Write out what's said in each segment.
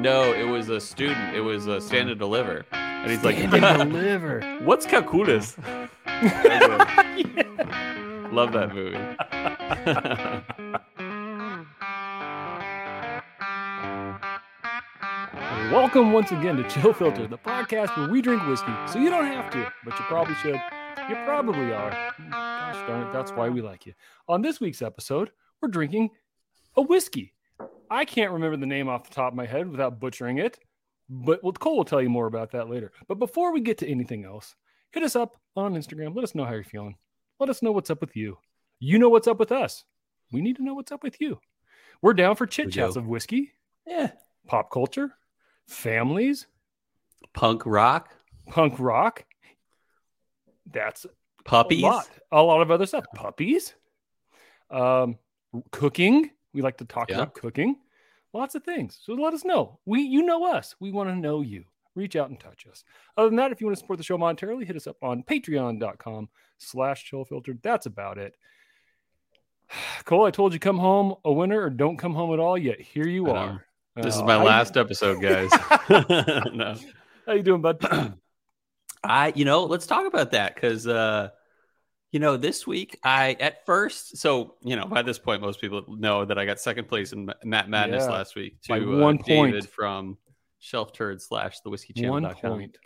No, it was a student. It was a stand and deliver, and he's Stand like, and deliver. "What's calculus?" Love that movie. Welcome once again to Chill Filtered, the podcast where we drink whiskey, so you don't have to, but you probably should. You probably are. Gosh darn it, that's why we like you. On this week's episode, we're drinking a whiskey. I can't remember the name off the top of my head without butchering it, but Cole will tell you more about that later. But before we get to anything else, hit us up on Instagram. Let us know how you're feeling. Let us know what's up with you. You know what's up with us. We need to know what's up with you. We're down for chit chats of whiskey, yeah, pop culture, families, punk rock, punk rock. That's puppies. a lot. A lot of other stuff. Puppies. Um, cooking. We like to talk Yeah. about cooking. Lots of things. So let us know. We you know us. We want to know you. Reach out and touch us. Other than that, if you want to support the show monetarily, hit us up on patreon.com slash chillfiltered. That's about it. Cole, I told you come home a winner or don't come home at all, yet here you I know. are. This is Uh, my how last episode, guys. no. How you doing, bud? I, you know, let's talk about that because, uh, you know, this week I at first, so you know, by this point, most people know that I got second place in Matt Madness Yeah. last week to uh, one point. David from Shelf Turd slash the whiskey One channel. point.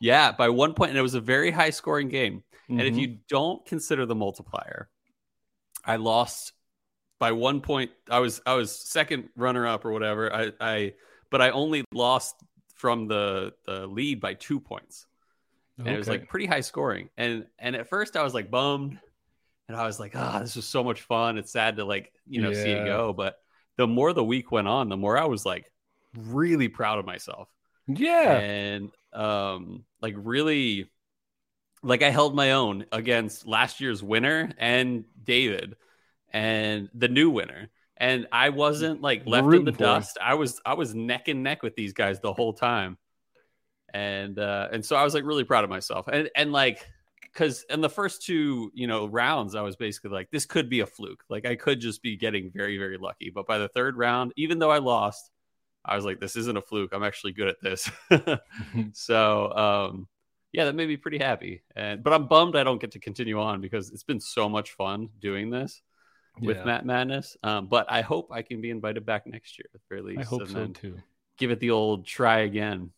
Yeah, by one point, and it was a very high scoring game. And if Mhm. you don't consider the multiplier, I lost by one point. I was I was second runner up or whatever. I I but I only lost from the the lead by two points and it was like pretty high scoring. And and at first I was like bummed, and I was like, ah, this was so much fun. It's sad to like you know see it go. But the more the week went on, the more I was like really proud of myself, yeah. and um like really like I held my own against last year's winner and David and the new winner. And I wasn't like left in the him. dust. I was I was neck and neck with these guys the whole time. And uh and so I was like really proud of myself. And and like cuz in the first two, you know, rounds I was basically like this could be a fluke. Like I could just be getting very very lucky. But by the third round, even though I lost, I was like this isn't a fluke. I'm actually good at this. so, um yeah, that made me pretty happy. And but I'm bummed I don't get to continue on because it's been so much fun doing this with Yeah. Matt Madness. Um, but I hope I can be invited back next year at the very least. I hope and so then too. Give it the old try again,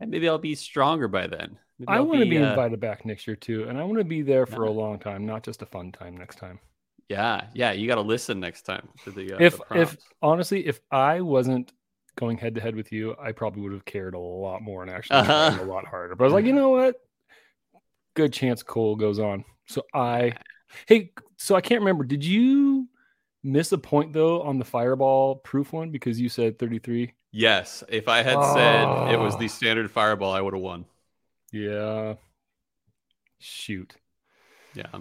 and maybe I'll be stronger by then. Maybe I I'll want to be uh, invited back next year too, and I want to be there for Yeah. a long time, not just a fun time next time. Yeah, yeah. You got to listen next time to the. Uh, if the if honestly, if I wasn't going head to head with you, I probably would have cared a lot more and actually Uh-huh. a lot harder. But I was like, you know what? Good chance Cole goes on. So I, hey, so I can't remember. Did you miss a point though on the fireball proof one because you said thirty three? Yes, if I had said it was Oh. the standard fireball, I would have won. Yeah. Shoot. Yeah.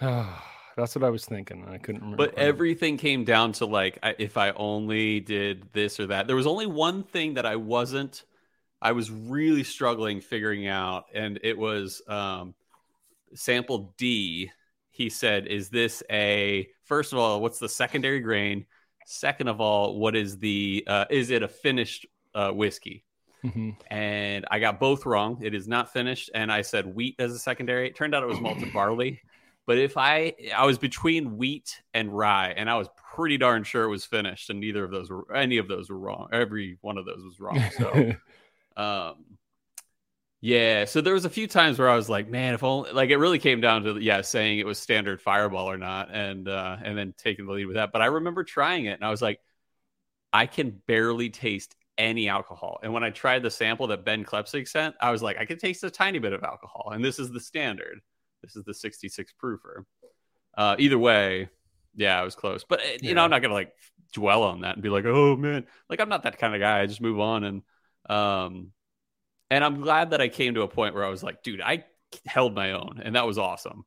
That's what I was thinking. I couldn't remember. But everything came down to like I, if I only did this or that. There was only one thing that I wasn't. I was really struggling figuring out, and it was um, sample D. He said, "Is this a first of all, what's the secondary grain? Second of all, what is the uh, is it a finished uh, whiskey?" Mhm. and I got both wrong. It is not finished, and I said wheat as a secondary. It turned out it was malted barley. But if I I was between wheat and rye, and I was pretty darn sure it was finished, and neither of those were any of those were wrong. Every one of those was wrong. So um yeah, so there was a few times where I was like, man, if only like it really came down to yeah, saying it was standard fireball or not, and uh and then taking the lead with that. But I remember trying it and I was like, I can barely taste any alcohol. And when I tried the sample that Ben Klepsig sent, I was like, I can taste a tiny bit of alcohol. And this is the standard. This is the 66 proofer. Uh either way, yeah, I was close. But uh, you know, I'm not gonna like dwell on that and be like, oh man, like I'm not that kind of guy. I just move on and um and I'm glad that I came to a point where I was like, dude, I held my own, and that was awesome.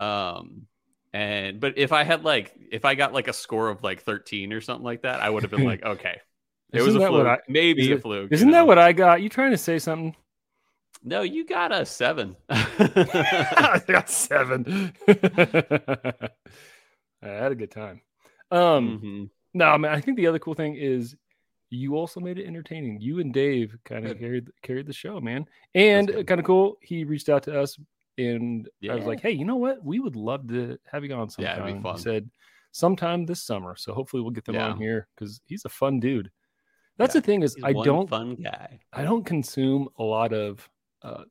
Um, and but if I had like, if I got like a score of like 13 or something like that, I would have been like, okay, it was a fluke, I- maybe is a it- fluke. Isn't you that what I got? You trying to say something? No, you got a seven. I got seven. I had a good time. Um, Mhm. no, man, I think the other cool thing is you also made it entertaining. You and Dave kind of carried carried the show, man. And kind of cool. He reached out to us, and I was like, "Hey, you know what? We would love to have you on Yeah, sometime." it'd be He said, "Sometime this summer." So hopefully we'll get them Yeah. on here because he's a fun dude. That's Yeah, the thing is, He's I don't fun guy. I don't consume a lot of uh,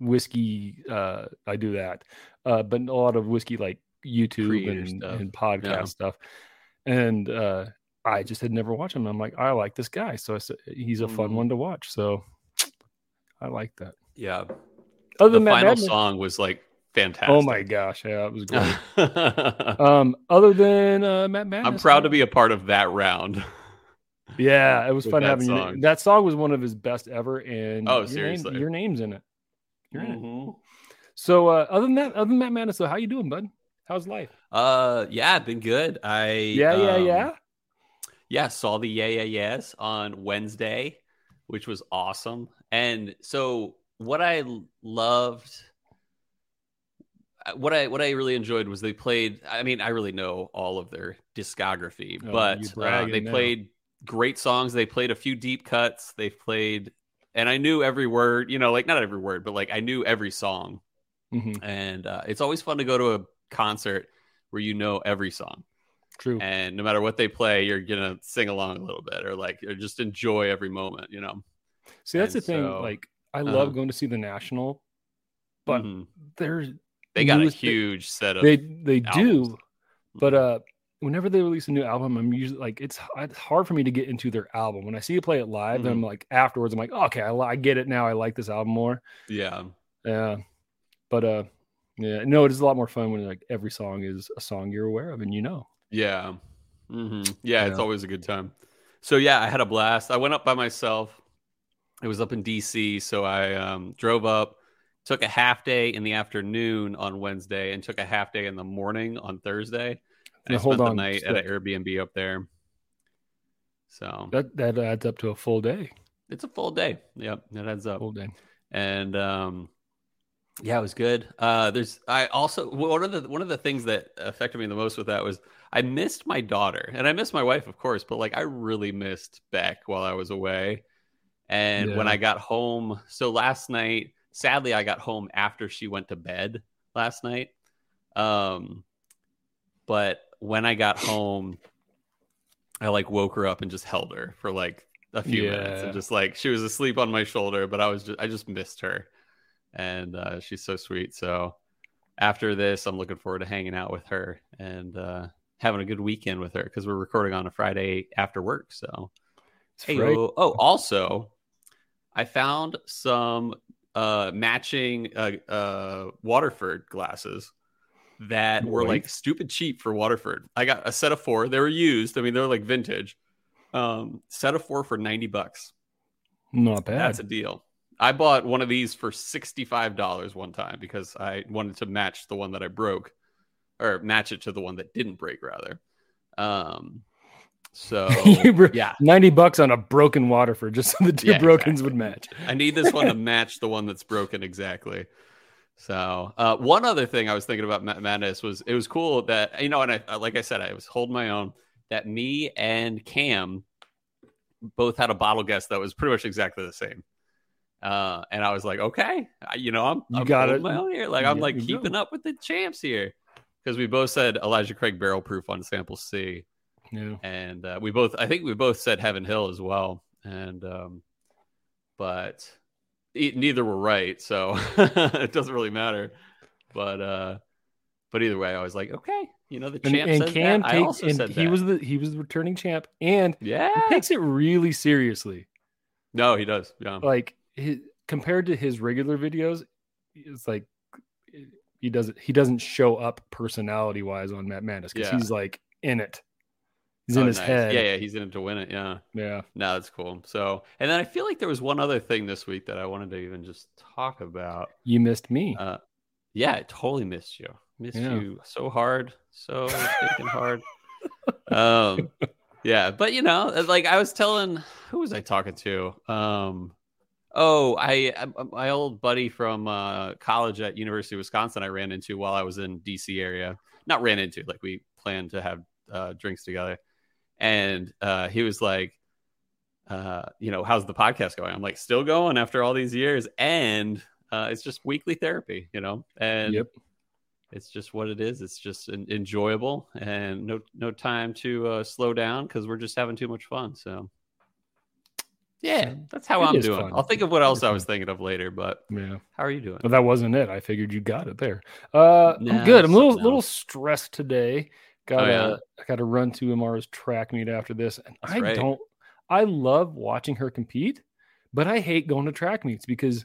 whiskey. Uh, I do that, uh, but a lot of whiskey like YouTube Creator and, and podcast Yeah. stuff. And uh, I just had never watched him. I'm like, I like this guy, so I said he's a fun Mhm. one to watch. So I like that. Yeah. Other The than final Madden- song was like fantastic. oh my gosh, yeah, it was great. Um, other than uh, Matt Madness, I'm proud to be a part of that round. Yeah, it was fun that having you. That song was one of his best ever, and Oh, your name- seriously? your name's in it. You're in it. Mhm. So uh, other than that, other than Matt Madness, though, how you doing, bud? How's life? Uh, yeah, been good. I Yeah, yeah, um, yeah. Yeah saw the Yeah Yeah Yeahs on Wednesday, which was awesome. And so what I loved, uh, what I what I really enjoyed was they played. I mean, I really know all of their discography, Oh, but uh, they now. played great songs. They played a few deep cuts. They played, and I knew every word. You know, like not every word, but like I knew every song. hmm And uh, it's always fun to go to a concert where you know every song True. and no matter what they play you're gonna sing along a little bit or like or just enjoy every moment you know See, that's the thing. so- like, I uh-huh. love going to see the National, but Mhm. there's they got a huge set of they they albums. do, but uh, whenever they release a new album, I'm usually like, it's it's hard for me to get into their album. When I see you play it live, then I'm Mm-hmm. like, afterwards, I'm like, okay, I, I get it now. I like this album more. yeah Yeah, but uh, yeah, no, it is a lot more fun when like every song is a song you're aware of and you know. Yeah. Hmm yeah it's always a good time. So yeah i had a blast. I went up by myself. It was up in dc so i um, drove up took a half day in the afternoon on wednesday and took a half day in the morning on thursday. And Now, i hold spent the night at an airbnb up there. So That that adds up to a full day. it's a full day. Yep that adds up. Full day. and um yeah it was good. Uh there's i also one of the one of the things that affected me the most with that was i missed my daughter and i missed my wife of course but like i really missed beck while i was away. And when i got home so last night sadly i got home after she went to bed last night. Um but when i got home i like woke her up and just held her for like a few minutes and just like she was asleep on my shoulder but i was just i just missed her. And uh, she's so sweet. So after this i'm looking forward to hanging out with her and uh, having a good weekend with her because we're recording on a friday after work so Hey, oh, oh, also, I found some uh, matching uh, uh, Waterford glasses that were like stupid cheap for Waterford. I got a set of four. They were used. I mean, they're like vintage. Um, set of four for 90 bucks. Not bad. That's a deal. I bought one of these for $65 one time because I wanted to match the one that I broke or match it to the one that didn't break rather. Um, so yeah, 90 bucks on a broken Waterford just so the two Yeah, brokens exactly. would match. I need this one to match the one that's broken exactly. So, uh, one other thing I was thinking about Ma- Madness was it was cool that you know, and I like I said, I was holding my own. That me and Cam both had a bottle guess that was pretty much exactly the same. Uh, and I was like, okay, I- you know, I'm, You I'm got it. my own here. Like I'm Yeah, like keeping go. up with the champs here because we both said Elijah Craig barrel proof on sample C Yeah. and uh, we both i think we both said heaven hill as well and um but e- neither were right so it doesn't really matter but uh but either way i was like okay you know the And, champ and says Cam that. i takes also and said he that. was the he was the returning champ and yeah he takes it really seriously. no he does yeah Like his, compared to his regular videos, it's like he doesn't he doesn't show up personality wise on Matt Madness because Yeah. he's like in it. He's Oh, in his nice. head. yeah yeah he's in it to win it yeah yeah. no that's cool so and then i feel like there was one other thing this week that i wanted to even just talk about You missed me. Uh, yeah, I totally missed you. Missed Yeah. you so hard, so freaking hard. Um, yeah, but you know, like I was telling, who was I talking to? Um, oh, I I- my old buddy from uh, college at University of Wisconsin. I ran into while I was in DC area. Not ran into, like we planned to have uh, drinks together. and uh, he was like, uh, you know, how's the podcast going? I'm like, still going after all these years, and uh, it's just weekly therapy, you know, and Yep. it's just what it is. It's just en- enjoyable, and no no time to uh, slow down because we're just having too much fun. So. Yeah, that's how it I'm doing. fun. I'll think of what else I was thinking of later, but Yeah. how are you doing? But that wasn't it. I figured you got it there. Uh, Nah, I'm good. I'm a little something little else. stressed today. Got Oh, to yeah? I got to run to Amara's track meet after this, and That's I right. don't. I love watching her compete, but I hate going to track meets because,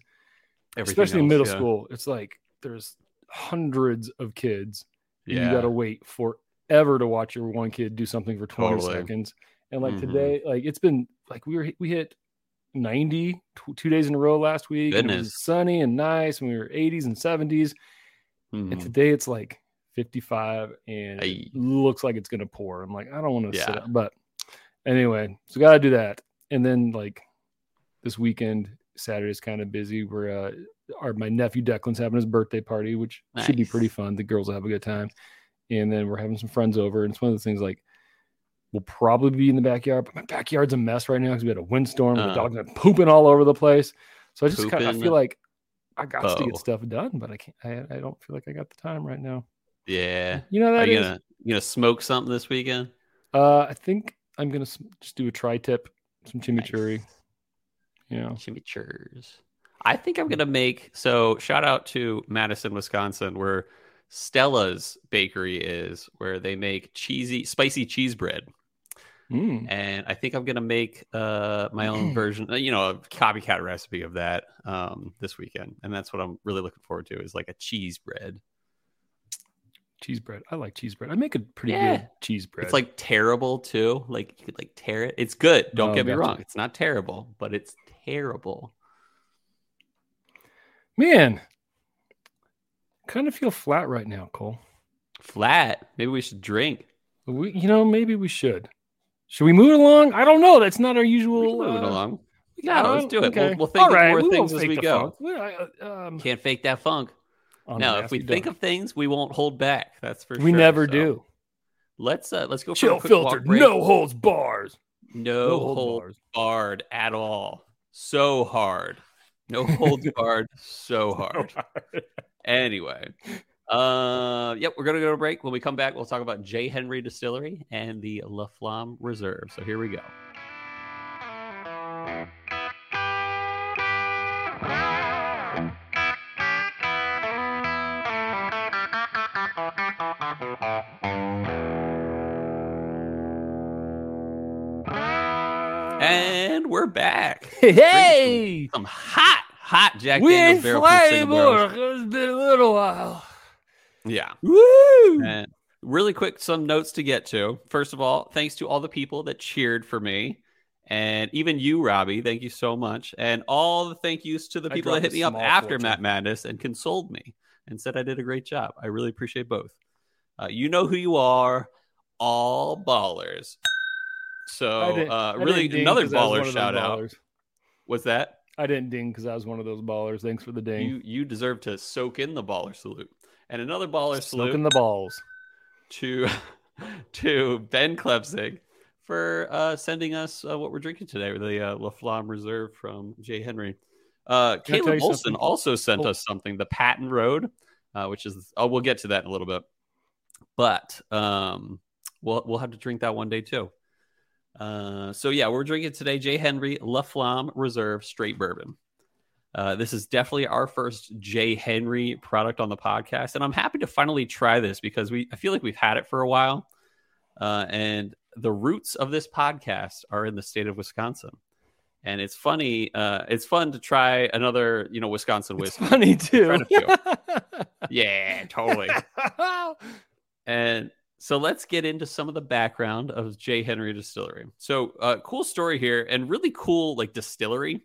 Everything especially in middle yeah. school, it's like there's hundreds of kids. and Yeah, You got to wait forever to watch your one kid do something for 20 Totally. seconds. And like Mhm. today, like it's been like we were we hit 90 tw- two days in a row last week. and it was Goodness. sunny and nice, and we were 80s and 70s. And Mhm. today it's like 55 and Aye. it looks like it's gonna pour. I'm like, I don't want to sit up. But anyway, so gotta do that. And then like this weekend, Saturday's kind of busy. We're uh our my nephew Declan's having his birthday party, which should be pretty fun. The girls will have a good time. And then we're having some friends over. And it's one of the things like we'll probably be in the backyard, but my backyard's a mess right now because we had a windstorm. the Uh. dogs are pooping all over the place. So I just kind of feel like I got to Oh. get stuff done, but I can't. I, I don't feel like I got the time right now. yeah. You know Are that you is. gonna you gonna smoke something this weekend? Uh, I think I'm gonna just do a tri-tip, some chimichurri. Nice. You know, Chimichurri. I think I'm gonna make so. Shout out to Madison, Wisconsin, where Stella's Bakery is, where they make cheesy, spicy cheese bread. Mm. and I think I'm gonna make uh my own version, uh, you know, a copycat recipe of that um this weekend, and that's what I'm really looking forward to is like a cheese bread. cheese bread. I like cheese bread. I make a pretty Yeah. good cheese bread. It's like terrible too, like you could like tear it. It's good. Don't Oh, get me gotcha. wrong. It's not terrible, but it's terrible. man, kind of feel flat right now, Cole. Flat. Maybe we should drink. We, you know, maybe we should. Should we move along? I don't know. That's not our usual. We're moving uh, along. Yeah, No, let's do it. We'll- we'll think All of right, more we things as we go. I- um, Can't fake that funk. on No, if we think of things, we won't hold back. That's for sure. we never So do. Let's uh let's go for Chill a quick filter, walk break. no holds bars. no, No hold hold bars. barred at all. So hard. No holds barred. So hard. Anyway. Uh yep, we're gonna go to break. When we come back, we'll talk about J. Henry Distillery and the La Flamme Reserve. So here we go. And we're back. Hey, Some hot, hot Jack we Daniels barrel proof fly single barrel. anymore. It's been a little while. Yeah. Woo! And really quick, some notes to get to. First of all, thanks to all the people that cheered for me. And even you, Robbie, thank you so much. And all the thank yous to the people that hit me up after fortune. Matt Madness and consoled me and said I did a great job. I really appreciate both. Uh, you know who you are, all ballers. So, uh, really, another 'cause I was one baller shout out. Was that? I didn't ding because I was one of those ballers. Thanks for the ding. You you deserve to soak in the baller salute. And another baller salute Smoking the balls. to to Ben Klebsig for uh, sending us uh, what we're drinking today, the uh, La Flamme Reserve from J. Henry. Uh, Can I tell Caleb Olson something? also sent Oh. us something, the Patton Road, uh, which is oh, we'll get to that in a little bit, but um, we'll we'll have to drink that one day too. Uh, so yeah, we're drinking today J. Henry La Flamme Reserve Straight Bourbon. Uh, this is definitely our first J. Henry product on the podcast, and I'm happy to finally try this because we I feel like we've had it for a while, uh, and the roots of this podcast are in the state of Wisconsin. And it's funny. Uh, it's fun to try another, you know, Wisconsin It's whiskey. funny too. yeah, totally. And so let's get into some of the background of J. Henry Distillery. So, uh, cool story here, and really cool like distillery.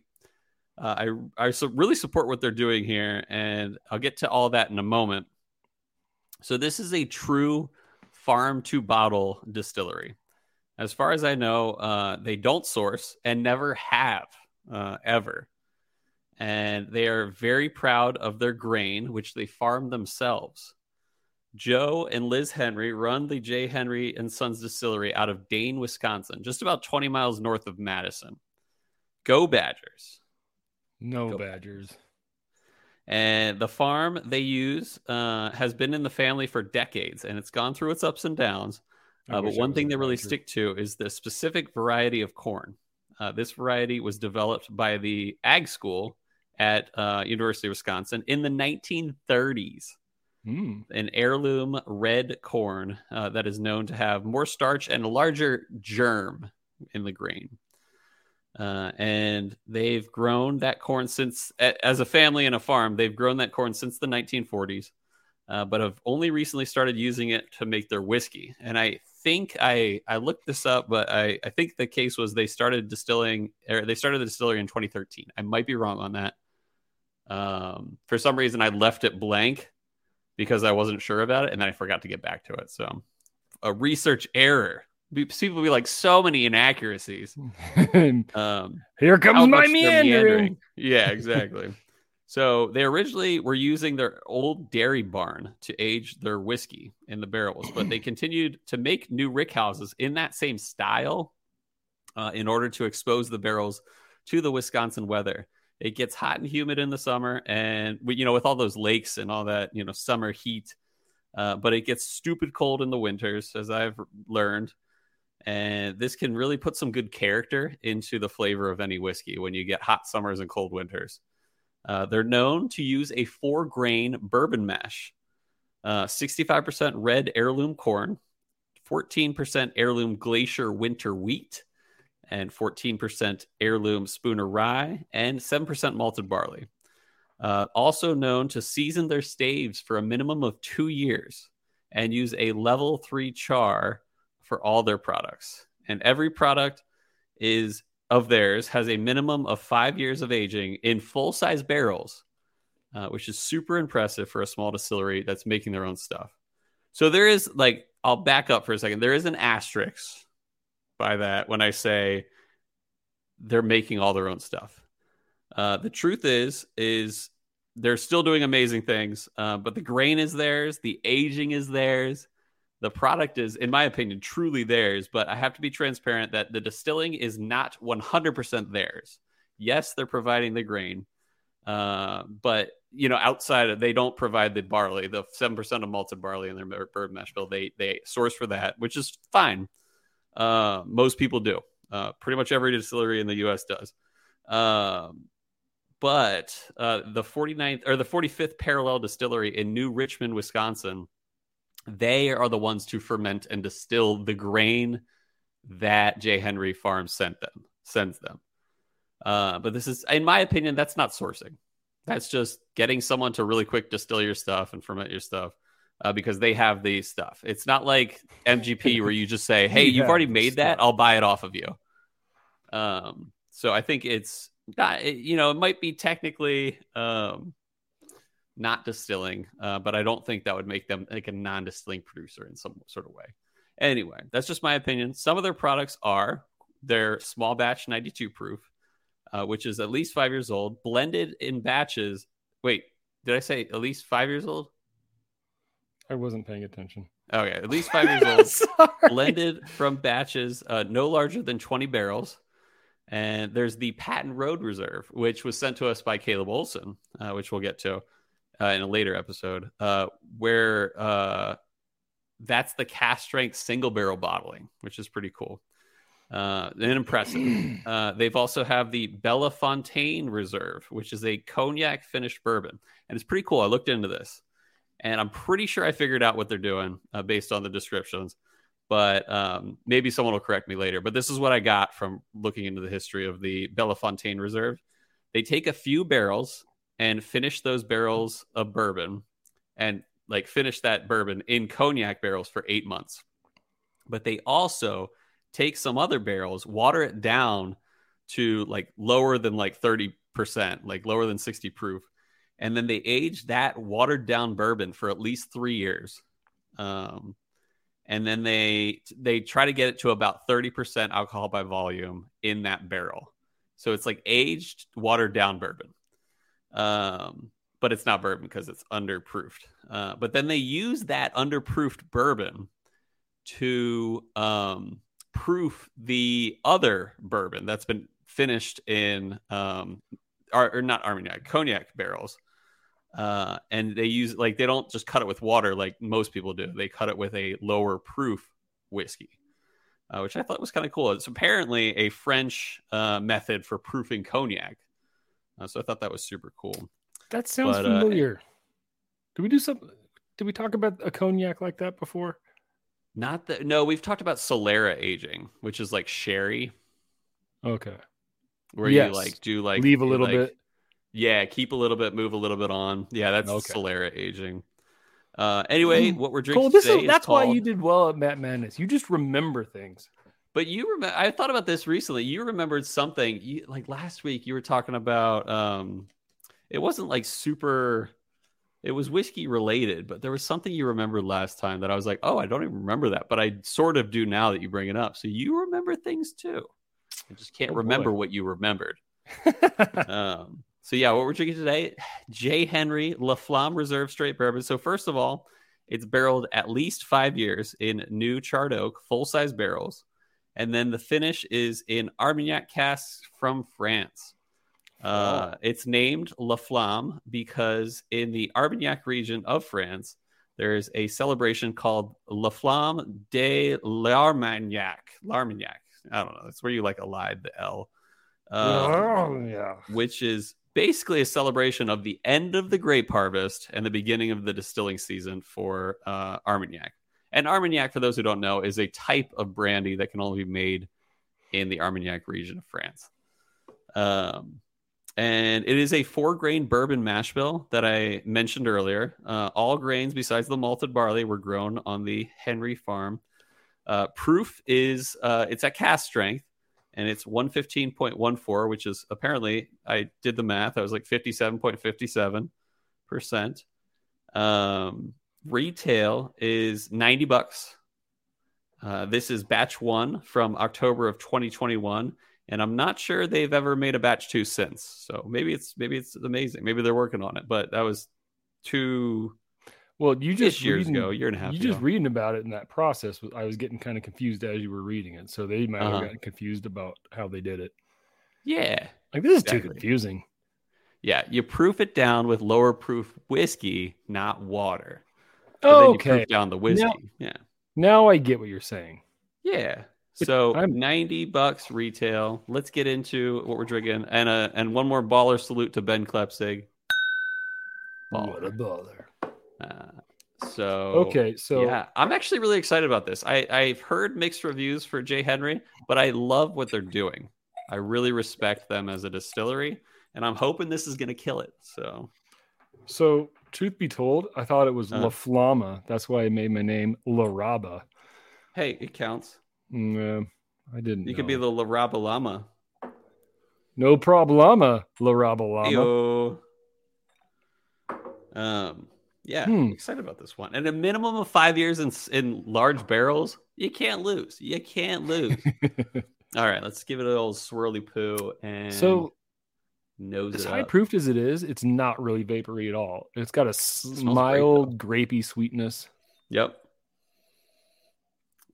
Uh, I I really support what they're doing here, and I'll get to all that in a moment. So, this is a true farm to bottle distillery. As far as I know, uh, they don't source and never have uh, ever. And they are very proud of their grain, which they farm themselves. Joe and Liz Henry run the J. Henry and Sons Distillery out of Dane, Wisconsin, just about 20 miles north of Madison. Go Badgers. No Go Badgers. And the farm they use uh, has been in the family for decades, and it's gone through its ups and downs. Uh, but one thing they really Badger. stick to is the specific variety of corn. Uh, this variety was developed by the Ag School at uh, University of Wisconsin in the 1930s. Hmm. An heirloom red corn uh, that is known to have more starch and a larger germ in the grain. Uh, and they've grown that corn since, as a family and a farm, they've grown that corn since the 1940s, uh, but have only recently started using it to make their whiskey. And I think I I looked this up, but I I think the case was they started distilling or they started the distillery in 2013. I might be wrong on that. Um, for some reason, I left it blank because I wasn't sure about it, and then I forgot to get back to it. So, a research error. People be like so many inaccuracies. Um, Here comes my they're meandering. Yeah, exactly. so they originally were using their old dairy barn to age their whiskey in the barrels, but they continued to make new rick houses in that same style uh, in order to expose the barrels to the Wisconsin weather. It gets hot and humid in the summer, and we- you know, with all those lakes and all that, you know, summer heat. Uh, but it gets stupid cold in the winters, as I've learned and this can really put some good character into the flavor of any whiskey when you get hot summers and cold winters. Uh, they're known to use a four grain bourbon mash, uh, 65% red heirloom corn, 14% heirloom glacier winter wheat, and 14% heirloom spooner rye, and 7% malted barley. Uh, also known to season their staves for a minimum of two years and use a level three char for all their products. And every product is of theirs has a minimum of five years of aging in full size barrels, uh, which is super impressive for a small distillery that's making their own stuff. So there is like, I'll back up for a second. There is an asterisk by that when I say they're making all their own stuff. Uh, the truth is, is they're still doing amazing things, uh, but the grain is theirs, the aging is theirs, the product is, in my opinion, truly theirs. But I have to be transparent that the distilling is not 100% theirs. Yes, they're providing the grain, uh, but you know, outside of they don't provide the barley, the seven percent of malted barley in their bourbon mash bill. They they source for that, which is fine. Uh, most people do. Uh, pretty much every distillery in the U.S. does. Um, but uh, the 49th or the 45th parallel distillery in New Richmond, Wisconsin, they are the ones to ferment and distill the grain that J. Henry Farms sent them sends them. Uh, but this is, in my opinion, that's not sourcing. That's just getting someone to really quick distill your stuff and ferment your stuff uh, because they have the stuff. It's not like MGP where you just say, "Hey, You you've already made that. I'll buy it off of you." Um, so I think it's not, you know, it might be technically um, not distilling, uh, but I don't think that would make them like a non-distilling producer in some sort of way. Anyway, that's just my opinion. Some of their products are their small batch 92 proof, uh, which is at least five years old, blended in batches. Wait, did I say at least five years old? I wasn't paying attention. Okay, at least five years old, blended from batches uh, no larger than 20 barrels. And there's the Patton Road Reserve, which was sent to us by Caleb Olson, uh, which we'll get to uh, in a later episode, uh, where uh, that's the cask strength single barrel bottling, which is pretty cool uh, and impressive. uh, they've also have the Bella Fontaine Reserve, which is a cognac finished bourbon, and it's pretty cool. I looked into this, and I'm pretty sure I figured out what they're doing uh, based on the descriptions. But um, maybe someone will correct me later. But this is what I got from looking into the history of the Bella Fontaine Reserve. They take a few barrels and finish those barrels of bourbon, and like finish that bourbon in cognac barrels for eight months. But they also take some other barrels, water it down to like lower than like 30%, like lower than 60 proof. And then they age that watered down bourbon for at least three years. Um, and then they they try to get it to about 30% alcohol by volume in that barrel. So it's like aged, watered down bourbon. Um, but it's not bourbon because it's underproofed. Uh, but then they use that underproofed bourbon to um, proof the other bourbon that's been finished in um, or, or not Armagnac cognac barrels. Uh, and they use like they don't just cut it with water like most people do. They cut it with a lower proof whiskey, uh, which I thought was kind of cool. It's apparently a French uh, method for proofing cognac, uh, so I thought that was super cool. That sounds But, uh, familiar. Did we do something? Did we talk about a cognac like that before? Not that no, we've talked about Solera aging, which is like sherry, Okay. where Yes. you like do like Leave a little like- bit. Yeah, keep a little bit, move a little bit on. Yeah, that's Okay. Solera aging. Uh, anyway, Mm. what we're drinking Cole, this today is, is that's why you did well at Matt Madness. You just remember things. But you remember, I thought about this recently. You remembered something you, like last week. You were talking about, um, it wasn't like super, it was whiskey related, but there was something you remembered last time that I was like, oh, I don't even remember that, but I sort of do now that you bring it up. So you remember things too. I just can't Oh, remember boy. what you remembered. um, so yeah, what we're drinking today, J. Henry La Flamme Reserve Straight Bourbon. So first of all, it's barreled at least five years in new charred oak, full size barrels, and then the finish is in Armagnac casks from France. Uh, It's named La Flamme because in the Armagnac region of France, there's a celebration called La Flamme de l'Armagnac. L'Armagnac. I don't know. That's where you like elide the L. Um, oh yeah. which is basically a celebration of the end of the grape harvest and the beginning of the distilling season for uh, Armagnac. And Armagnac, for those who don't know, is a type of brandy that can only be made in the Armagnac region of France. Um, and it is a four grain bourbon mash bill that I mentioned earlier. Uh, all grains besides the malted barley were grown on the Henry farm. Uh, proof is uh, it's at cask strength and it's 115.14, which is apparently I did the math. I was like 57.57 percent. Um, retail is 90 bucks. Uh, this is batch one from October of 2021, and I'm not sure they've ever made a batch two since. So maybe it's maybe it's amazing. Maybe they're working on it, but that was two Well, you just years reading, ago, a year and a half You ago. just reading about it in that process. I was getting kind of confused as you were reading it, so they might have Uh-huh. gotten confused about how they did it. yeah, Like this is too confusing. yeah. You proof it down with lower proof whiskey, not water. You okay, down the whiskey. yeah. now I get what you're saying. Yeah. So I'm- 90 bucks retail. Let's get into what we're drinking. And uh and one more baller salute to Ben Klepsig. What a Baller. Uh, so Okay, so yeah, I'm actually really excited about this. I, I've heard mixed reviews for J. Henry, but I love what they're doing. I really respect them as a distillery, and I'm hoping this is gonna kill it. So so truth be told, I thought it was Uh. La Flama. That's why I made my name La Raba. hey, it counts. Mm, I didn't. You could be the La Raba Llama. no problema, La Raba Llama. Ayo. Um, yeah, Hmm. Excited about this one. And a minimum of five years in in large barrels, you can't lose. You can't lose. All right, let's give it a old swirly poo and so nose as it high up. proofed as it is, it's not really vapory at all. It's got a mild grapey sweetness. Yep.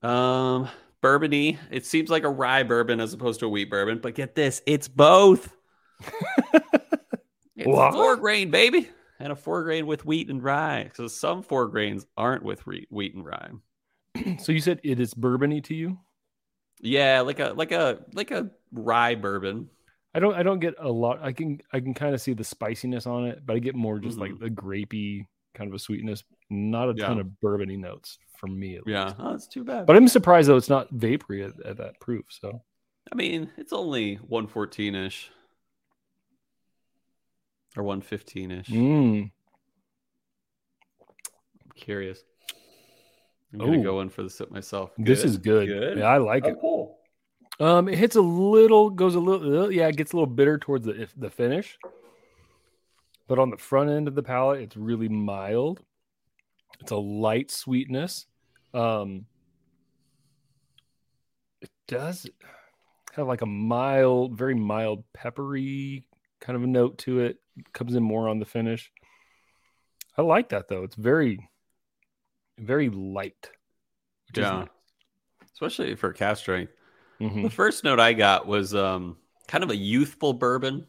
Um, bourbony. It seems like a rye bourbon as opposed to a wheat bourbon, but get this, it's both. It's What? four grain, baby, and a four grain with wheat and rye. So some four grains aren't with wheat, wheat and rye. so you said it is bourbony to you? Yeah, like a like a like a rye bourbon. I don't I don't get a lot. I can I can kind of see the spiciness on it, but I get more just like Mhm. the grapey kind of a sweetness, not a ton of bourbony notes for me. At Yeah, least. oh, that's too bad. But I'm surprised though it's not vapory at, at that proof. So I mean, it's only one fourteen ish or one fifteen ish. Mm. I'm curious. I'm gonna go in for the sip myself. this is good. Yeah, I like it. cool. Um, it hits a little, goes a little, uh, yeah, it gets a little bitter towards the the finish. But on the front end of the palate, it's really mild. It's a light sweetness. Um, it does have like a mild, very mild peppery kind of a note to it. Comes in more on the finish. I like that though. It's very, very light. Yeah. nice. especially for cask strength. Mhm. The first note I got was um, kind of a youthful bourbon.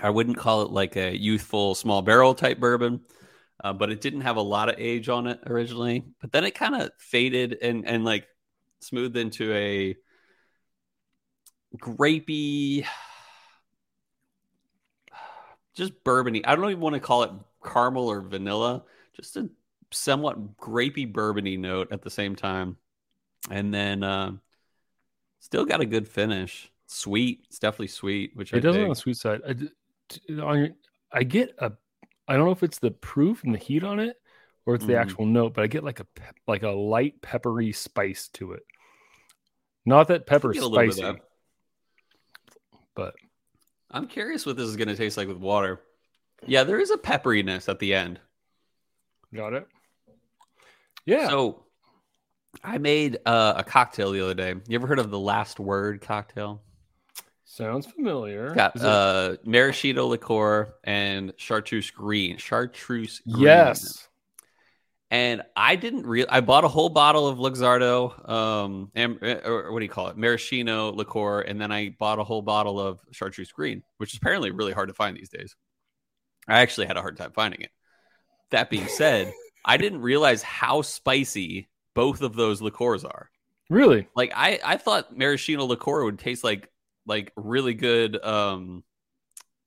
I wouldn't call it like a youthful small barrel type bourbon, uh, but it didn't have a lot of age on it originally. But then it kind of faded and and like smoothed into a grapey, just bourbony. I don't even want to call it caramel or vanilla. Just a somewhat grapey bourbony note at the same time, and then. Uh, Still got a good finish. Sweet. It's definitely sweet, which I It does on the sweet side. I, d- t- on your, I get a, I don't know if it's the proof and the heat on it, or it's the Mhm. actual note, but I get like a like a light peppery spice to it. Not that pepper Get a little bit of spicy, that. but I'm curious what this is going to taste like with water. Yeah, there is a pepperiness at the end. got it. Yeah, So I made uh, a cocktail the other day. You ever heard of the last word cocktail? sounds familiar. It's got it- uh, maraschino liqueur and chartreuse green. Chartreuse green. yes, and I didn't real. I bought a whole bottle of Luxardo, um, and or what do you call it, maraschino liqueur, and then I bought a whole bottle of chartreuse green, which is apparently really hard to find these days. I actually had a hard time finding it. That being said, I didn't realize how spicy both of those liqueurs are. really. Like I, I thought maraschino liqueur would taste like like really good, um,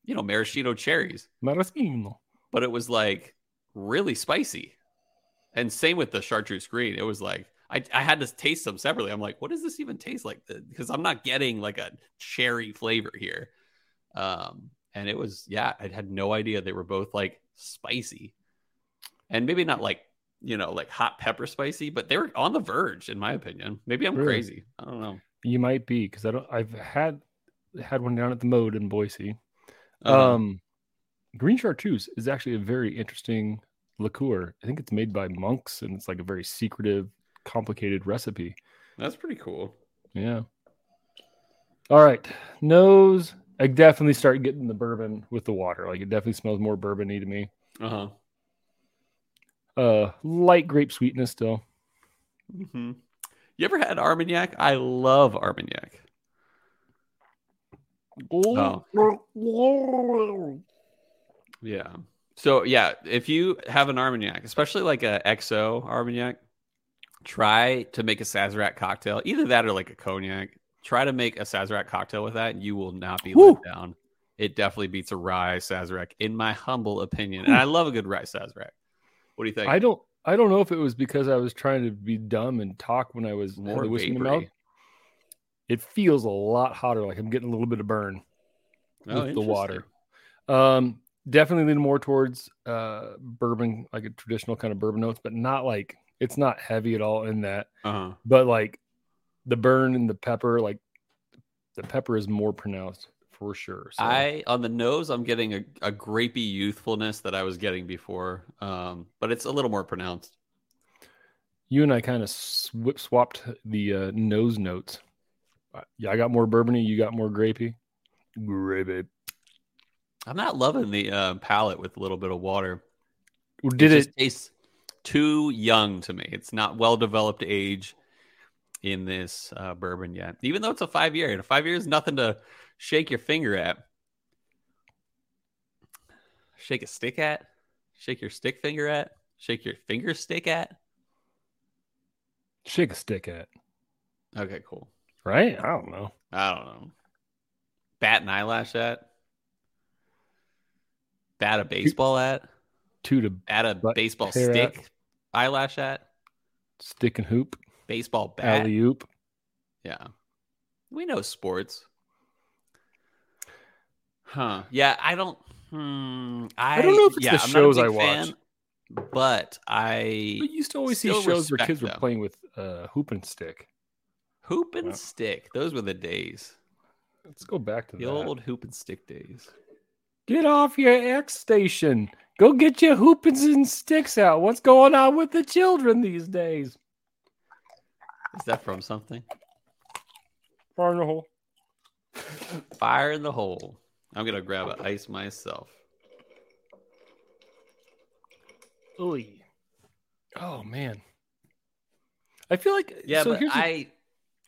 you know, maraschino cherries Maraschino. but it was like really spicy. And same with the chartreuse green. It was like I, I had to taste them separately. I'm like, what does this even taste like? Because I'm not getting like a cherry flavor here. Um, and it was yeah, I had no idea they were both like spicy, and maybe not like you know like hot pepper spicy, but they were on the verge, in my opinion. Maybe I'm Really? crazy. I don't know. You might be because I don't. I've had had one down at the mode in Boise. Uh, Um, green chartreuse is actually a very interesting liqueur. I think it's made by monks, and it's like a very secretive, complicated recipe. that's pretty cool. Yeah. All right, nose. I definitely start getting the bourbon with the water. Like it definitely smells more bourbony to me. Uh huh. Uh, light grape sweetness still. hmm You ever had Armagnac? I love Armagnac. Oh. Yeah. So yeah, if you have an Armagnac, especially like a XO Armagnac, try to make a Sazerac cocktail. Either that or like a cognac. Try to make a Sazerac cocktail with that, and you will not be Woo. let down. It definitely beats a rye Sazerac, in my humble opinion. And I love a good rye Sazerac. What do you think? I don't. I don't know if it was because I was trying to be dumb and talk when I was More the whiskey in my mouth. It feels a lot hotter. Like I'm getting a little bit of burn. Oh, with the water. Um, definitely lean more towards uh bourbon, like a traditional kind of bourbon notes, but not like it's not heavy at all in that. Uh-huh. But like the burn and the pepper, like the pepper is more pronounced for sure. So I on the nose, I'm getting a, a grapey youthfulness that I was getting before, um, but it's a little more pronounced. you and I kind of swip swapped the uh, nose notes. Uh, Yeah, I got more bourbony. You got more grapey. Grapey. I'm not loving the uh, palate with a little bit of water. Did it? just tastes too young to me. It's not well developed age in this uh, bourbon yet, even though it's a five year. And a five year is nothing to shake your finger at. Shake a stick at, shake your stick finger at, shake your finger stick at. Shake a stick at Okay, cool. right? I don't know. I don't know. Bat an eyelash at. Bat a baseball at. Two to Bat a baseball hair at. stick eyelash at. stick and hoop, Baseball bat. alley oop. Yeah. We know sports. Huh. Yeah, I don't hmm, I, don't know if it's yeah, the shows I watch. fan, but I But you used to always see shows where kids were playing with uh, hoop and stick. hoop and stick. Those were the days. Let's go back to The that. old hoop and stick days. Get off your X station. Go get your hoopins and sticks out. What's going on with the children these days? Is that from something? Fire in the hole. Fire in the hole. I'm gonna grab an ice myself. Oy. Oh man. I feel like Yeah, so but here's the- I,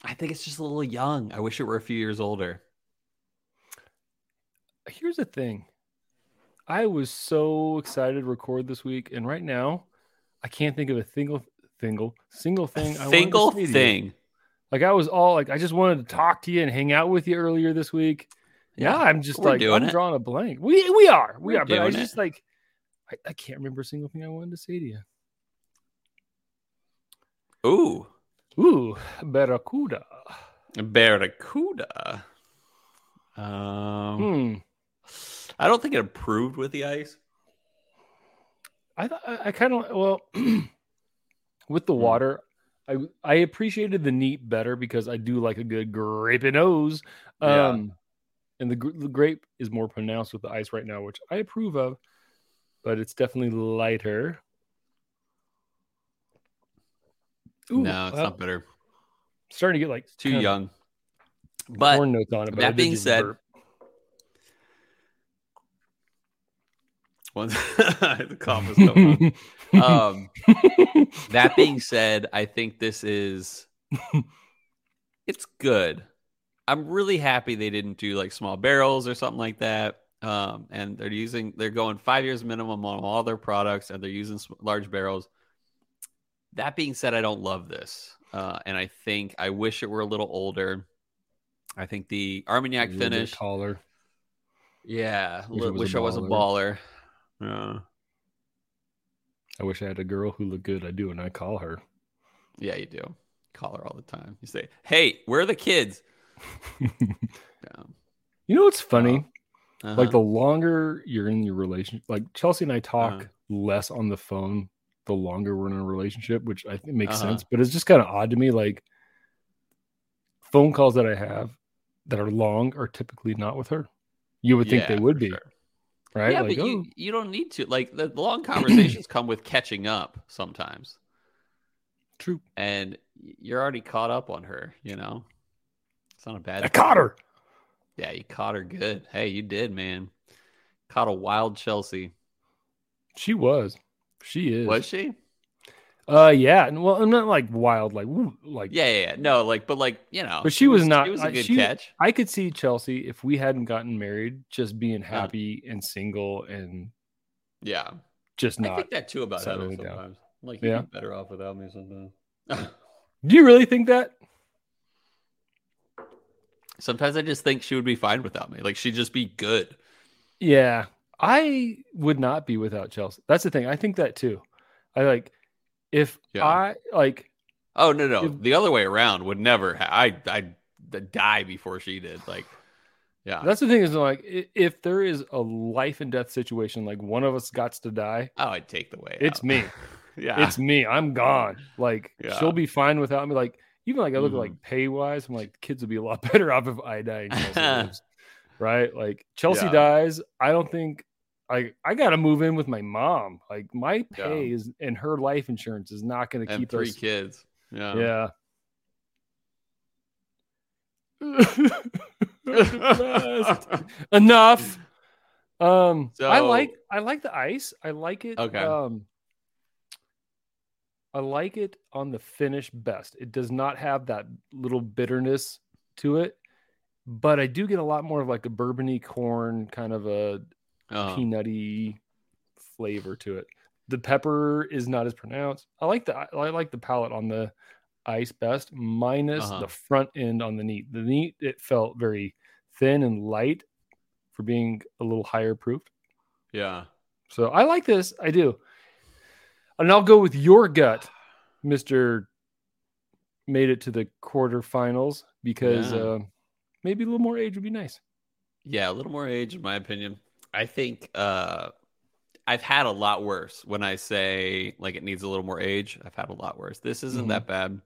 I think it's just a little young. I wish it were a few years older. here's the thing. I was so excited to record this week, and right now, I can't think of a single, single, single thing. I wanted to Single say to you. thing. Like I was all like, I just wanted to talk to you and hang out with you earlier this week. Yeah, I'm just we're like, doing I'm it. drawing a blank. We we are, we We're are, but I was just like, I, I can't remember a single thing I wanted to say to you. Ooh, Ooh, barracuda. Barracuda. Um, Hmm. I don't think it improved with the ice. I thought I, I kind of well with the Hmm. water. I I appreciated the neat better because I do like a good grape nose. Yeah. And the, the grape is more pronounced with the ice right now, which I approve of. But it's definitely lighter. Ooh, no, it's well, not bitter. starting to get like It's too young. But corn notes on it. That being said- burp. once the cough is coming. on. um, that being said, I think this is it's good. I'm really happy they didn't do like small barrels or something like that. Um, and they're using they're going five years minimum on all their products, and they're using large barrels. That being said, I don't love this, uh, and I think I wish it were a little older. I think the Armagnac finish, taller. yeah, Wish it li- was wish I was a baller. Yeah. I wish I had a girl who looked good. I do, and I call her. Yeah, you do. Call her all the time. You say, "Hey, where are the kids?" Yeah. You know what's funny? Uh-huh. Like the longer you're in your relationship, like Chelsea and I talk Uh-huh. less on the phone the longer we're in a relationship, which I think makes Uh-huh. sense. But it's just kind of odd to me. Like phone calls that I have that are long are typically not with her. You would think they would be, sure. right? Yeah, like, but oh, you you don't need to. Like the long conversations come with catching up sometimes, true. and you're already caught up on her. You know, it's not a bad. I caught her. Yeah, you caught her good. Hey, you did, man. Caught a wild Chelsea. She was. She is. Was she? Uh, yeah. And well, I'm not like wild, like like. Yeah, yeah, yeah. No, like, but like, you know, But she was not- She was a good she- catch. I could see Chelsea if we hadn't gotten married, just being happy and single and Yeah, just not. I think that too about Heather settling down. sometimes. Like, you'd Yeah. better off without me sometimes. Do you really think that? Sometimes I just think she would be fine without me. Like she'd just be good. Yeah, I would not be without Chelsea. That's the thing. I think that too. I like if Yeah. I like Oh no, no, If- the other way around would never. Ha- I I die before she did. Like, yeah. that's the thing is like if there is a life and death situation, like one of us got to die, oh, I'd take the way. it's out. me. yeah, It's me. I'm gone. Like Yeah. she'll be fine without me. Like even like I look at like pay wise, I'm like kids would be a lot better off if I die lives. Right? Like Chelsea Yeah. dies. I don't think I I gotta move in with my mom. Like my pay is and her life insurance is not gonna and keep three us kids. Yeah. Yeah. Enough. Um I like I like the ice. I like it. Okay. Um I like it on the finish best. It does not have that little bitterness to it, but I do get a lot more of like a bourbony corn kind of a Uh-huh. peanutty flavor to it. The pepper is not as pronounced. I like the I like the palate on the ice best, minus Uh-huh. the front end on the neat. The neat it felt very thin and light for being a little higher proof. Yeah. So I like this. I do. And I'll go with your gut, Mister. Made it to the quarterfinals because Yeah. uh, maybe a little more age would be nice. Yeah, a little more age, in my opinion. I think uh, I've had a lot worse. When I say like it needs a little more age, I've had a lot worse. This isn't Mhm. that bad.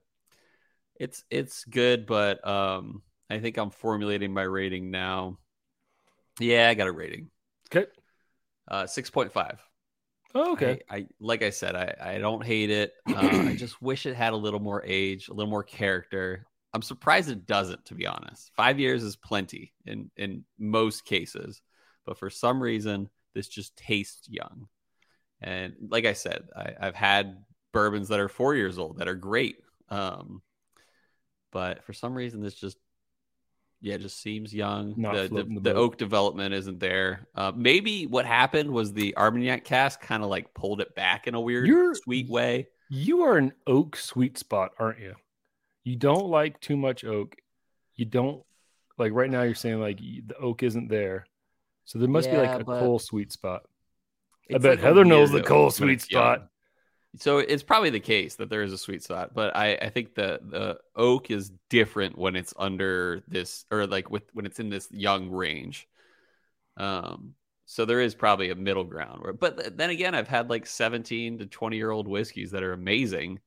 It's it's good, but um, I think I'm formulating my rating now. Yeah, I got a rating. Okay. Uh, six point five. Oh, okay. I, I like I said, I, I don't hate it. Uh, I just wish it had a little more age, a little more character. I'm surprised it doesn't, to be honest. Five years is plenty in in most cases, but for some reason, this just tastes young. And like I said, I, I've had bourbons that are four years old that are great. Um, but for some reason, this just yeah, it just seems young. Not the the, the the oak development isn't there. Uh, maybe what happened was the Armagnac cask kind of like pulled it back in a weird, You're- sweet way. You are an oak sweet spot, aren't you? You don't like too much oak. You don't like right now. You're saying like the oak isn't there, so there must be like a but Cole sweet spot. I bet like Heather knows the weird Cole sweet it's young. spot. So it's probably the case that there is a sweet spot, but I, I think the the oak is different when it's under this or like with when it's in this young range. Um, so there is probably a middle ground where, but then again, I've had like 17 to 20 year old whiskeys that are amazing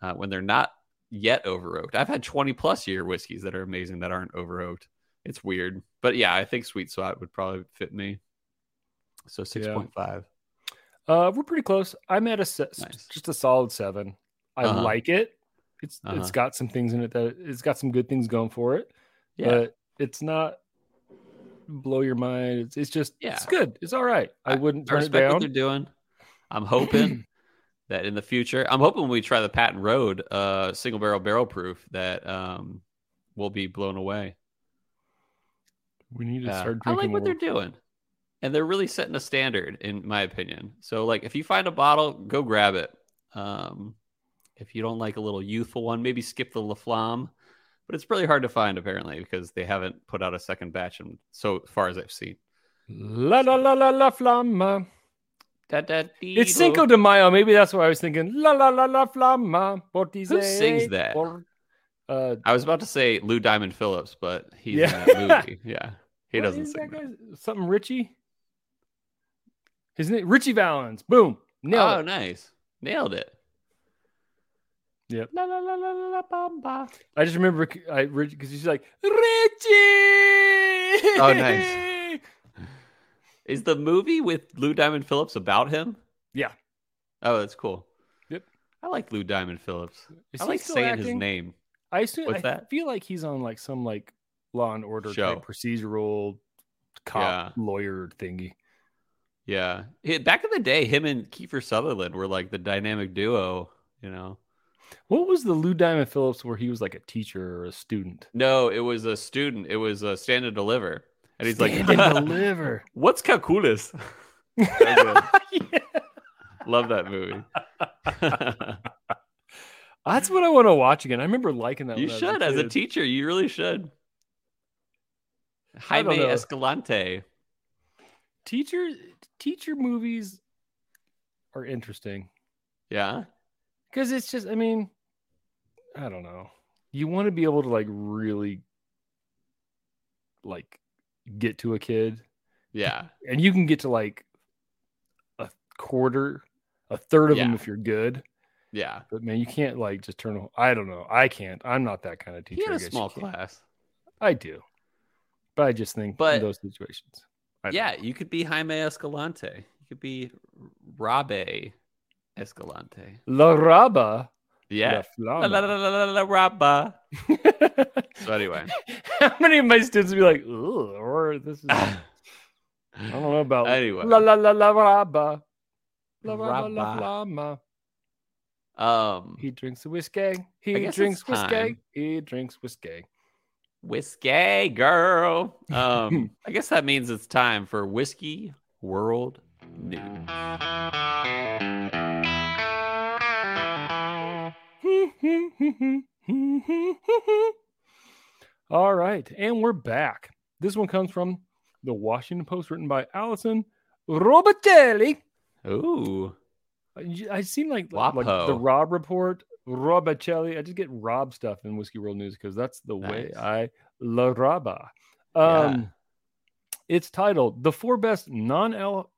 uh, when they're not yet over oaked. I've had 20 plus year whiskeys that are amazing that aren't over oaked. It's weird, but yeah, I think sweet spot would probably fit me. So 6.5. Uh, we're pretty close. I'm at a se- Nice. just a solid seven. I Uh-huh. like it. It's Uh-huh. it's got some things in it that it's got some good things going for it. Yeah. but it's not blow your mind. It's, it's just Yeah. it's good. It's all right. I, wouldn't I turn it respect what down. they're doing. I'm hoping that in the future, I'm hoping when we try the Patton Road uh, single barrel barrel proof that um, we'll be blown away. We need to Uh, start I like what they're doing, and they're really setting a standard, in my opinion. So, like, if you find a bottle, go grab it. Um, if you don't like a little youthful one, maybe skip the La Flamme. But it's really hard to find apparently because they haven't put out a second batch, in, so far as I've seen. La la la la la flamma. Da, da, It's Cinco de Mayo. Maybe that's why I was thinking la la la la flamma. Who sings that? Por- Uh, I was about to say Lou Diamond Phillips, but he's Yeah. in that movie. Yeah, he what doesn't sing. Something Richie. His name Ritchie Valens. Boom. Nailed Oh, it. nice, nailed it. Yep. La la la la la la bamba. I just remember I because he's like Richie. Oh, nice. Is the movie with Lou Diamond Phillips about him? Yeah. Oh, that's cool. Yep. I like Lou Diamond Phillips. Is I like saying his name. I assume, What's I that? feel like he's on like some like Law and Order Show. type procedural cop lawyer thingy. Yeah, back in the day, him and Kiefer Sutherland were like the dynamic duo. You know. What was the Lou Diamond Phillips where he was like a teacher or a student? No, it was a student. It was a stand and deliver, and he's like, and deliver. "What's calculus?" Yeah. Love that movie. That's what I want to watch again. I remember liking that. you when I was should, as a teacher, you really should. Jaime. Escalante. Teacher teacher movies are interesting Yeah. because it's just. I mean, I don't know. You want to be able to like really like get to a kid Yeah. and you can get to like a quarter, a third of them if you're good. Yeah. But man, you can't like just turn. I don't know. I can't. I'm not that kind of teacher. He had a small class. I do, but I just think But- in those situations. I Yeah, you could be Jaime Escalante. You could be Rabe Escalante. La Raba. Yeah. La La, la, la, la, Raba. So anyway. How many of my students would be like, Ugh, or this is I don't know about Anyway. la la la la raba. La raba la flama. Um, He drinks the whiskey. He drinks whiskey. He drinks whiskey. Whiskey girl. Um, I guess that means it's time for whiskey world news. All right, and we're back. This one comes from the Washington Post, written by Allison Robicelli. Ooh, I I seem like like the Rob report, Robicelli. I just get Rob stuff in Whiskey World News because that's the way I la Raba. Yeah. Um, it's titled "The Four Best Non-Al."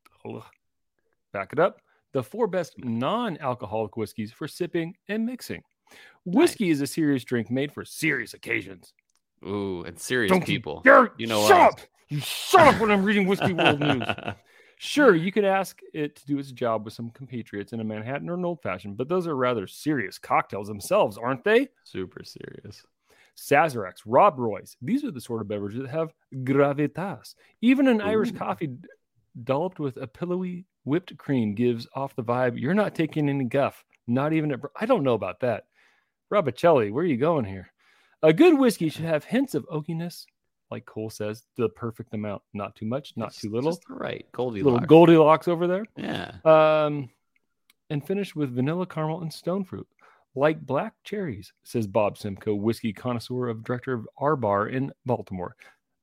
Back it up. The four best non-alcoholic whiskeys for sipping and mixing. Whiskey is a serious drink made for serious occasions. ooh, and serious Don't you people. dare You know shut us. up. You shut up when I'm reading Whiskey World News. Sure, you could ask it to do its job with some compatriots in a Manhattan or an old fashioned, but those are rather serious cocktails themselves, aren't they? Super serious. Sazeracs, Rob Roy's. These are the sort of beverages that have gravitas. Even an Irish coffee dolloped with a pillowy whipped cream gives off the vibe you're not taking any guff, not even a. br- I don't know about that. Robicelli, where are you going here? A good whiskey should have hints of oakiness, like Cole says, the perfect amount, not too much, not Just- too little. right, Goldilocks. Little Goldilocks over there. Yeah. Um, and finish with vanilla caramel and stone fruit, like black cherries, says Bob Simcoe, whiskey connoisseur of director of R Bar in Baltimore.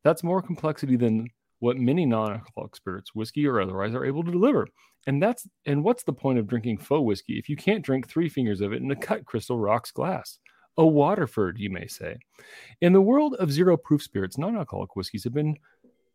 That's more complexity than what many non-alcoholic spirits, whiskey or otherwise, are able to deliver. And that's and what's the point of drinking faux whiskey if you can't drink three fingers of it in a cut crystal rocks glass? A Waterford, you may say. In the world of zero proof spirits, non-alcoholic whiskeys have been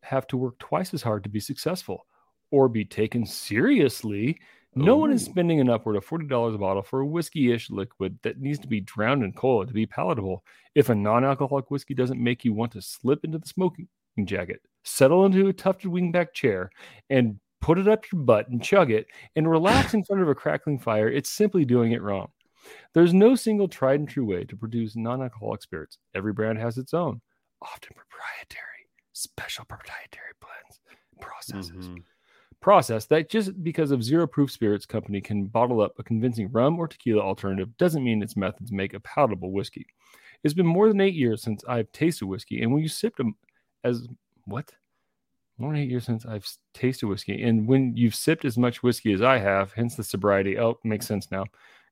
have to work twice as hard to be successful or be taken seriously no one is spending an upward of $40 a bottle for a whiskey-ish liquid that needs to be drowned in cola to be palatable. If a non-alcoholic whiskey doesn't make you want to slip into the smoking jacket, settle into a tufted wingback chair, and put it up your butt and chug it and relax in front of a crackling fire, it's simply doing it wrong. There's no single tried and true way to produce non-alcoholic spirits. Every brand has its own, often proprietary, special proprietary blends and processes Mhm. process that just because of zero proof spirits company can bottle up a convincing rum or tequila alternative doesn't mean its methods make a palatable whiskey. It's been more than eight years since I've tasted whiskey, and when you sipped them as what? More than eight years since I've tasted whiskey, and when you've sipped as much whiskey as I have, hence the sobriety. Oh, makes sense now.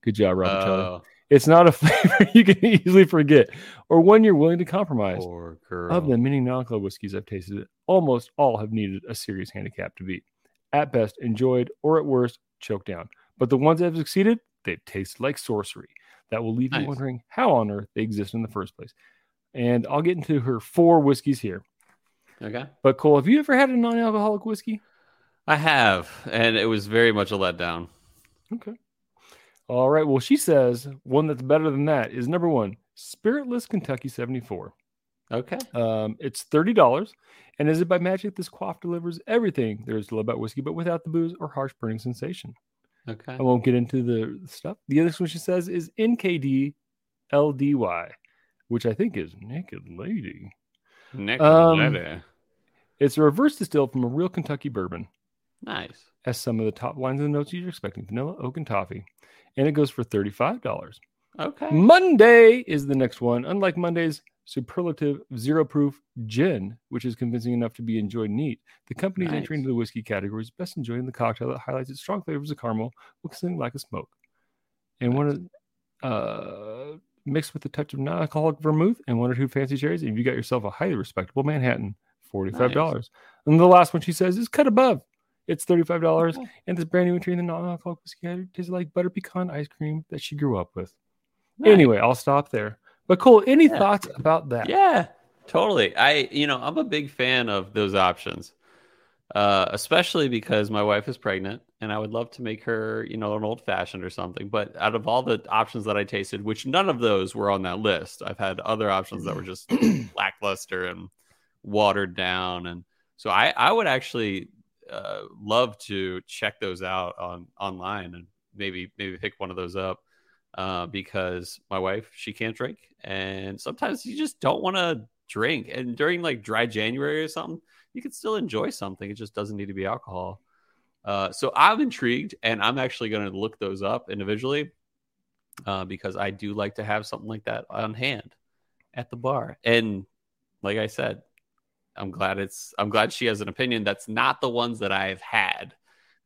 Good job, Robert. Oh, It's not a flavor you can easily forget, or one you're willing to compromise. Of the many non-alcoholic whiskeys I've tasted, almost all have needed a serious handicap to beat. At best, enjoyed, or at worst, choked down. But the ones that have succeeded, they've tasted like sorcery. That will leave you wondering how on earth they exist in the first place. And I'll get into her four whiskeys here. Okay. But Cole, have you ever had a non-alcoholic whiskey? I have, and it was very much a letdown. Okay. All right. Well, she says one that's better than that is number one, Spiritless Kentucky 74. Okay. Um, it's thirty dollars, and is it by magic? This quaff delivers everything there is to love about whiskey, but without the booze or harsh burning sensation. Okay. I won't get into the stuff. The other one she says is NKD LDY, which I think is Naked Lady. Nick um, Lede. It's a reverse distilled from a real Kentucky bourbon. Nice. Has some of the top lines of the notes you're expecting: vanilla, oak, and toffee, and it goes for thirty-five dollars. Okay. Monday is the next one. Unlike Monday's superlative zero proof gin, which is convincing enough to be enjoyed neat, the company's Nice. entry into the whiskey category is best enjoyed in the cocktail that highlights its strong flavors of caramel something like a smoke. And one of uh mixed with a touch of non-alcoholic vermouth and one or two fancy cherries, and you got yourself a highly respectable Manhattan, forty-five dollars. And the last one she says is cut above. It's thirty-five dollars, Okay. and this brand new entry in the non-alcoholic whiskey category tastes like butter pecan ice cream that she grew up with. Nice. Anyway, I'll stop there. But Cole, any Yeah. thoughts about that? Yeah, totally. I, you know, I'm a big fan of those options, uh, especially because my wife is pregnant and I would love to make her, you know, an old fashioned or something. But out of all the options that I tasted, which none of those were on that list, I've had other options that were just lackluster and watered down. And so I, I would actually uh, love to check those out on online and maybe, maybe pick one of those up uh, because my wife she can't drink, and sometimes you just don't want to drink. And during like dry January or something, you can still enjoy something. It just doesn't need to be alcohol. Uh, so I'm intrigued, and I'm actually going to look those up individually uh, because I do like to have something like that on hand at the bar. And like I said, I'm glad it's I'm glad she has an opinion that's not the ones that I've had.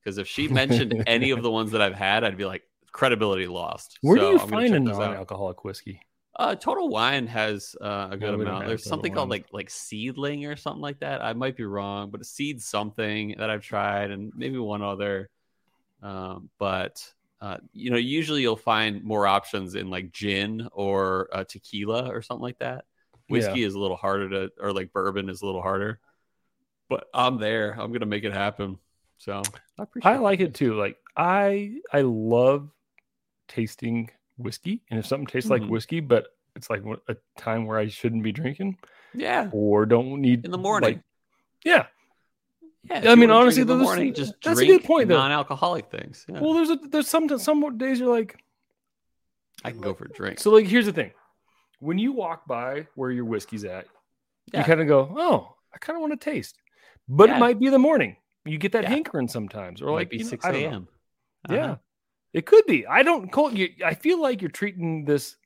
Because if she mentioned any of the ones that I've had, I'd be like credibility lost. Where So do you I'm find a check those out. non-alcoholic whiskey? Uh, Total Wine has uh, a good amount. There's something called like like Seedling or something like that. I might be wrong, but Seed something that I've tried, and maybe one other. Um, but uh, you know, usually you'll find more options in like gin or uh, tequila or something like that. Whiskey is a little harder to, or like bourbon is a little harder. But I'm there. I'm gonna make it happen. So I appreciate. I like it too. Like I I love tasting whiskey, and if something tastes Mhm. like whiskey, but it's like a time where I shouldn't be drinking Yeah, or don't need in the morning. like- yeah. yeah. I mean, honestly, the those- morning, just that's a good point, though. non-alcoholic things. Yeah. Well, there's a there's some some days you're like I can go for a drink. so like here's the thing. When you walk by where your whiskey's at, Yeah. you kind of go, "Oh, I kind of want to taste." But Yeah. it might be the morning. you get that Yeah. hankering sometimes, or Might like be six know. a.m. Yeah, Uh-huh. it could be. I don't call you. I feel like you're treating this,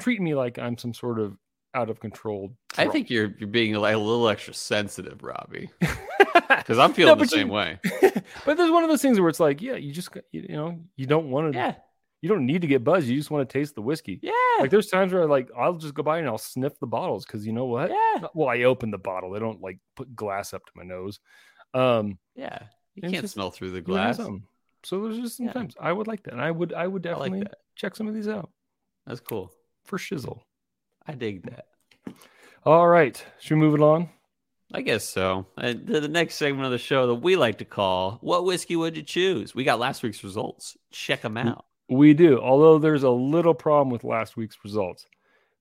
treating me like I'm some sort of out of control. I think you're you're being like a little extra sensitive, Robbie, because I'm feeling the but you- same way. but there's one of those things where it's like, yeah, you just you, you know you don't want to. Yeah, You don't need to get buzzed. You just want to taste the whiskey. yeah, Like there's times where I like I'll just go by and I'll sniff the bottles because you know what? yeah, Well, I open the bottle. I don't like put glass up to my nose. Um, yeah. You can't just- smell through the glass. So there's just Yeah. sometimes I would like that, and I would I would I definitely like check some of these out That's cool. for shizzle. I dig that. All right, should we move it on? I guess so. And to the next segment of the show that we like to call "What whiskey would you choose?" We got last week's results. Check them Mm. out. We do, although there's a little problem with last week's results.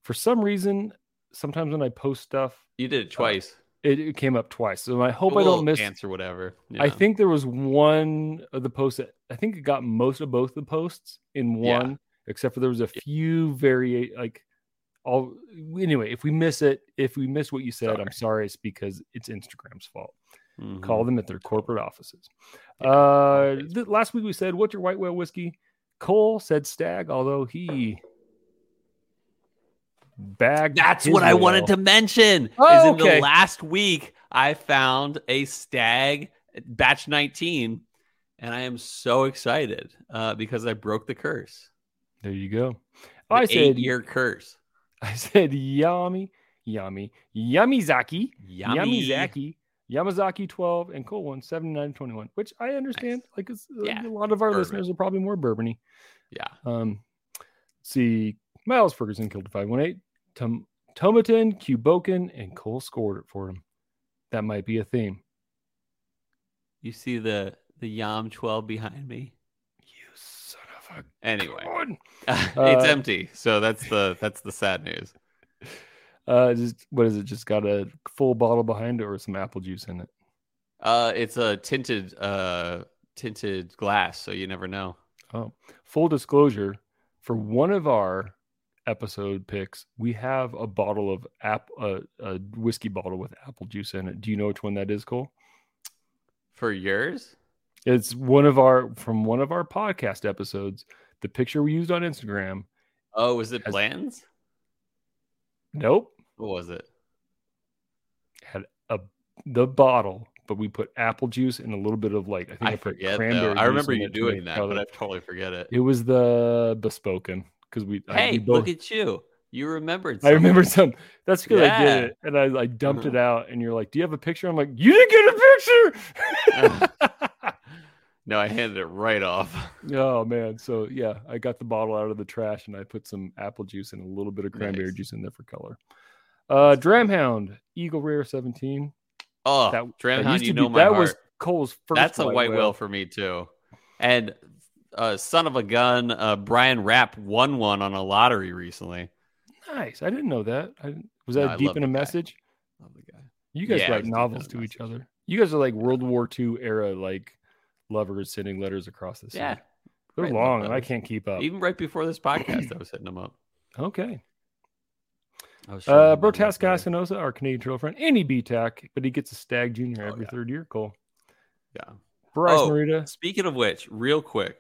For some reason, sometimes when I post stuff, You did it twice. it, it came up twice. So I hope I don't miss. answer whatever. I think there was one of the posts that I think it got most of both the posts in Yeah. one, except for there was a few very like all anyway. If we miss it, if we miss what you said, I'm sorry. It's because it's Instagram's fault. Mhm. Call them at their corporate offices. Yeah, Uh, th- last week we said, "What's your white whale whiskey?" Cole said Stagg, although he bagged. That's what I wanted to mention. Oh, is in okay. the last week I found a Stagg batch 19, and I am so excited uh, because I broke the curse. There you go. The I said, year curse. I said, yummy, yummy, Yamizaki, Yummy. Yamizaki, Yamazaki 12, and Cole one 79 21, which I understand. Like, it's, uh, Yeah, a lot of our bourbon. listeners are probably more bourbony. Yeah. Um, see, Miles Ferguson killed 518, Tom, Tomatin, Cu Bocan, and Cole scored it for him. That might be a theme. You see the the Yam 12 behind me. You son of a Anyway, it's Uh, empty. So that's the that's the sad news. Uh, just what is it? Just got a full bottle behind it or some apple juice in it? Uh, it's a tinted uh tinted glass, so you never know. Oh, full disclosure for one of our episode picks, we have a bottle of app uh, a whiskey bottle with apple juice in it. Do you know which one that is, Cole? For yours? It's one of our from one of our podcast episodes. The picture we used on Instagram. Oh, was it Bland's? Nope, What was it? had a the bottle, but we put apple juice and a little bit of like I think I put forget though. I remember you doing that, but I totally forget it. It was the bespoken because we I- Hey, we both, look at you. You remembered Something. I remember something. some. That's because I did it, and I, I dumped Uh-huh. it out. And you're like, "Do you have a picture?" I'm like, "You didn't get a picture." No, I handed it right off. oh man! So yeah, I got the bottle out of the trash, and I put some apple juice and a little bit of cranberry Nice. juice in there for color. Uh, Dramhound Eagle Rare 17. Oh, That, Dram that you know be, my that heart. was Cole's first. That's a white whale for me too. And uh, son of a gun, uh, Brian Rapp won one on a lottery recently. Nice. I didn't know that. I was that No, deep in a the guy. message? Love the guy. You guys Yeah, write was deep in novels to each other. You guys are like World War II era like lovers sending letters across the sea. Yeah, They're right, long, and I can't keep up. even right before this podcast, I was hitting them up. Okay. Uh, him my love Brotaska letter. Espinosa, our Canadian trail friend, and he BTAC, but he gets a Stagg Junior Oh, every yeah. third year. Cool. Yeah. Bryce Oh, Marita. Speaking of which, real quick,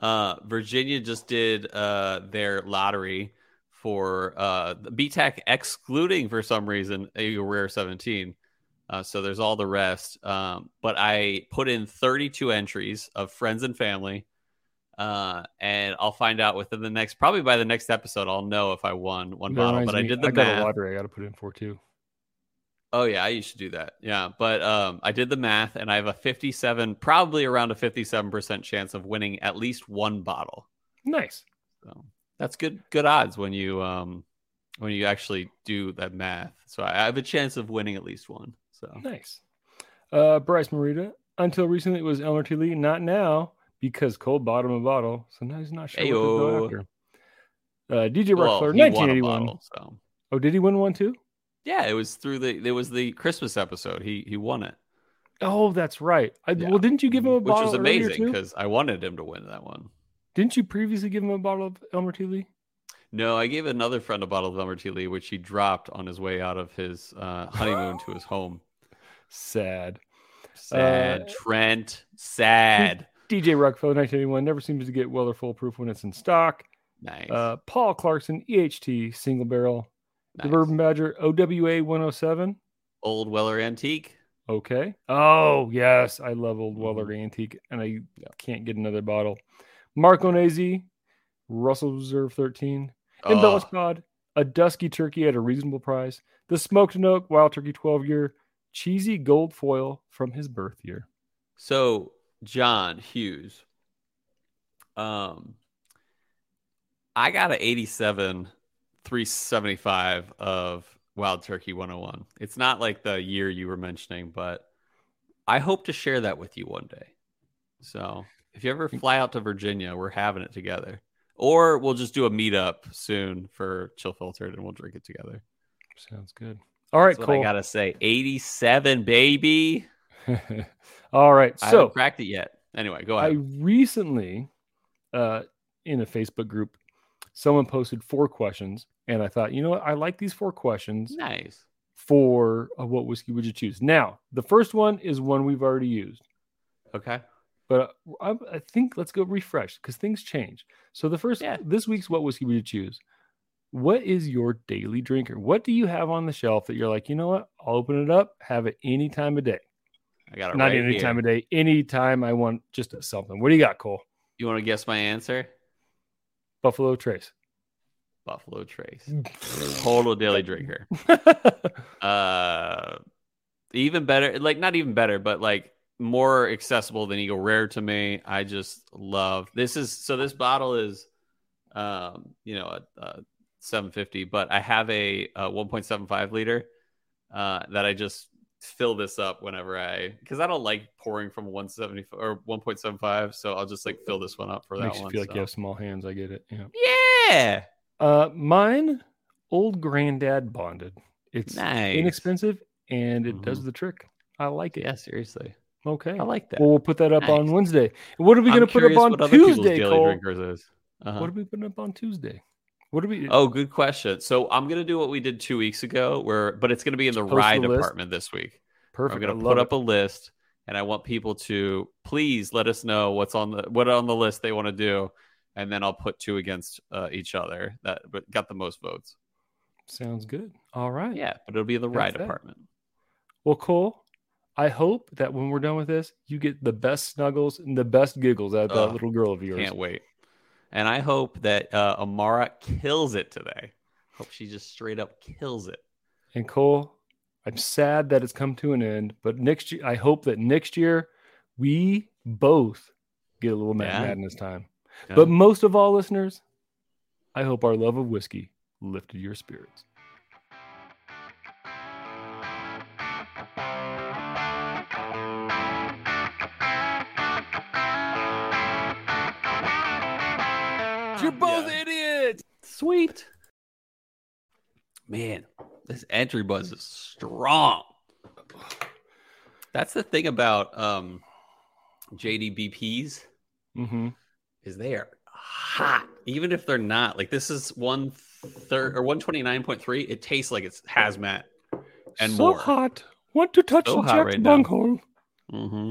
uh, Virginia just did uh, their lottery for uh, the BTAC, excluding for some reason a rare 17. Uh, so there's all the rest. Um, but I put in 32 entries of friends and family. Uh, and I'll find out within the next, probably by the next episode, I'll know if I won one bottle. But I did the I got math. a lottery I got to put in for too. Oh yeah, I used to do that. Yeah, but um, I did the math, and I have a fifty-seven, probably around a fifty-seven percent chance of winning at least one bottle. Nice. So that's good, good odds when you um, when you actually do that math. So I have a chance of winning at least one. So Nice. Uh, Bryce Marita. Until recently, it was Elmer T. Lee. Not now because Cole bought him a bottle. So now he's not sure what to Ayo. go after. Uh, DJ well, Rockfleur, he won a 1981. bottle. So Oh, did he win one too? yeah, it was through the it was the Christmas episode. He he won it, Oh, that's right. I, Yeah. Well, didn't you give him a which bottle Which was amazing because I wanted him to win that one. Didn't you previously give him a bottle of Elmer T. Lee? No, I gave another friend a bottle of Elmer T. Lee, which he dropped on his way out of his uh, honeymoon to his home. Sad. Sad. Uh, Trent. Sad. DJ Rockefeller 1981 never seems to get Weller Full Proof when it's in stock. Nice. Uh, Paul Clarkson EHT single barrel. nice. The Bourbon Badger OWA 107. Old Weller Antique. Okay. Oh, yes. I love Old Weller Mm-hmm. Antique, and I can't get another bottle. Mark Onazi, Russell Reserve 13. Embellished Oh, Pod, a Dusky Turkey at a reasonable price. The Smoked Nook Wild Turkey 12 year. Cheesy gold foil from his birth year. So John Hughes. Um I got an 87 375 of Wild Turkey 101. It's not like the year you were mentioning, but I hope to share that with you one day. So if you ever fly out to Virginia, we're having it together. Or we'll just do a meetup soon for Chill Filtered and we'll drink it together. Sounds good. All right, That's what I gotta say. 87, baby. All right. I So haven't cracked it yet. Anyway, go ahead. I recently, uh, in a Facebook group, someone posted four questions, and I thought, you know what? I like these four questions nice. for uh, what whiskey would you choose? Now, the first one is one we've already used, Okay. but I, I think let's go refresh because things change. So the first, Yeah. this week's what whiskey would you choose? What is your daily drinker? What do you have on the shelf that you're like, you know what? I'll open it up, have it any time of day. I got it Not right any here. time of day, anytime I want just something. What do you got, Cole? You want to guess my answer? Buffalo Trace. Buffalo Trace. Total daily drinker. Uh, even better, like not even better, but like more accessible than Eagle Rare to me. I just love this. Is so this bottle is, um, you know, a, a 750, but I have a, a 1.75 liter, uh, that I just fill this up whenever I because I don't like pouring from 170 or 1.75, so I'll just like fill this one up for that Makes you one. feel like you have small hands. I get it. Yeah. Yeah, Uh, mine, old granddad bonded. It's nice. inexpensive and it Mm-hmm. does the trick. I like it. Yeah, seriously, Okay. I like that. Well, we'll put that up on Wednesday. What are we going to put up on Tuesday, Cole? drinkers is. Uh-huh. What are we putting up on Tuesday? What are we? Oh, good question. So I'm gonna do what we did two weeks ago, where but it's gonna be in the Post rye the department this week. perfect. I'm gonna put love up it. a list, and I want people to please let us know what's on the what on the list they want to do, and then I'll put two against uh, each other that but got the most votes. Sounds good. All right. Yeah, but it'll be in the that. department. Well, Cole, I hope that when we're done with this, you get the best snuggles and the best giggles out of that Ugh, little girl of yours. Can't wait. And I hope that uh, Amara kills it today. Hope she just straight up kills it. And Cole, I'm sad that it's come to an end, but next year, I hope that next year we both get a little mad Yeah. madness time. Yeah. But most of all, listeners, I hope our love of whiskey lifted your spirits. Sweet. Man, this entry buzz is strong. That's the thing about um JDBPs Mm-hmm. is they are hot. Even if they're not. Like this is one third or 129.3. It tastes like it's hazmat and so more. hot. Want to touch So the right bunghole. Mm-hmm.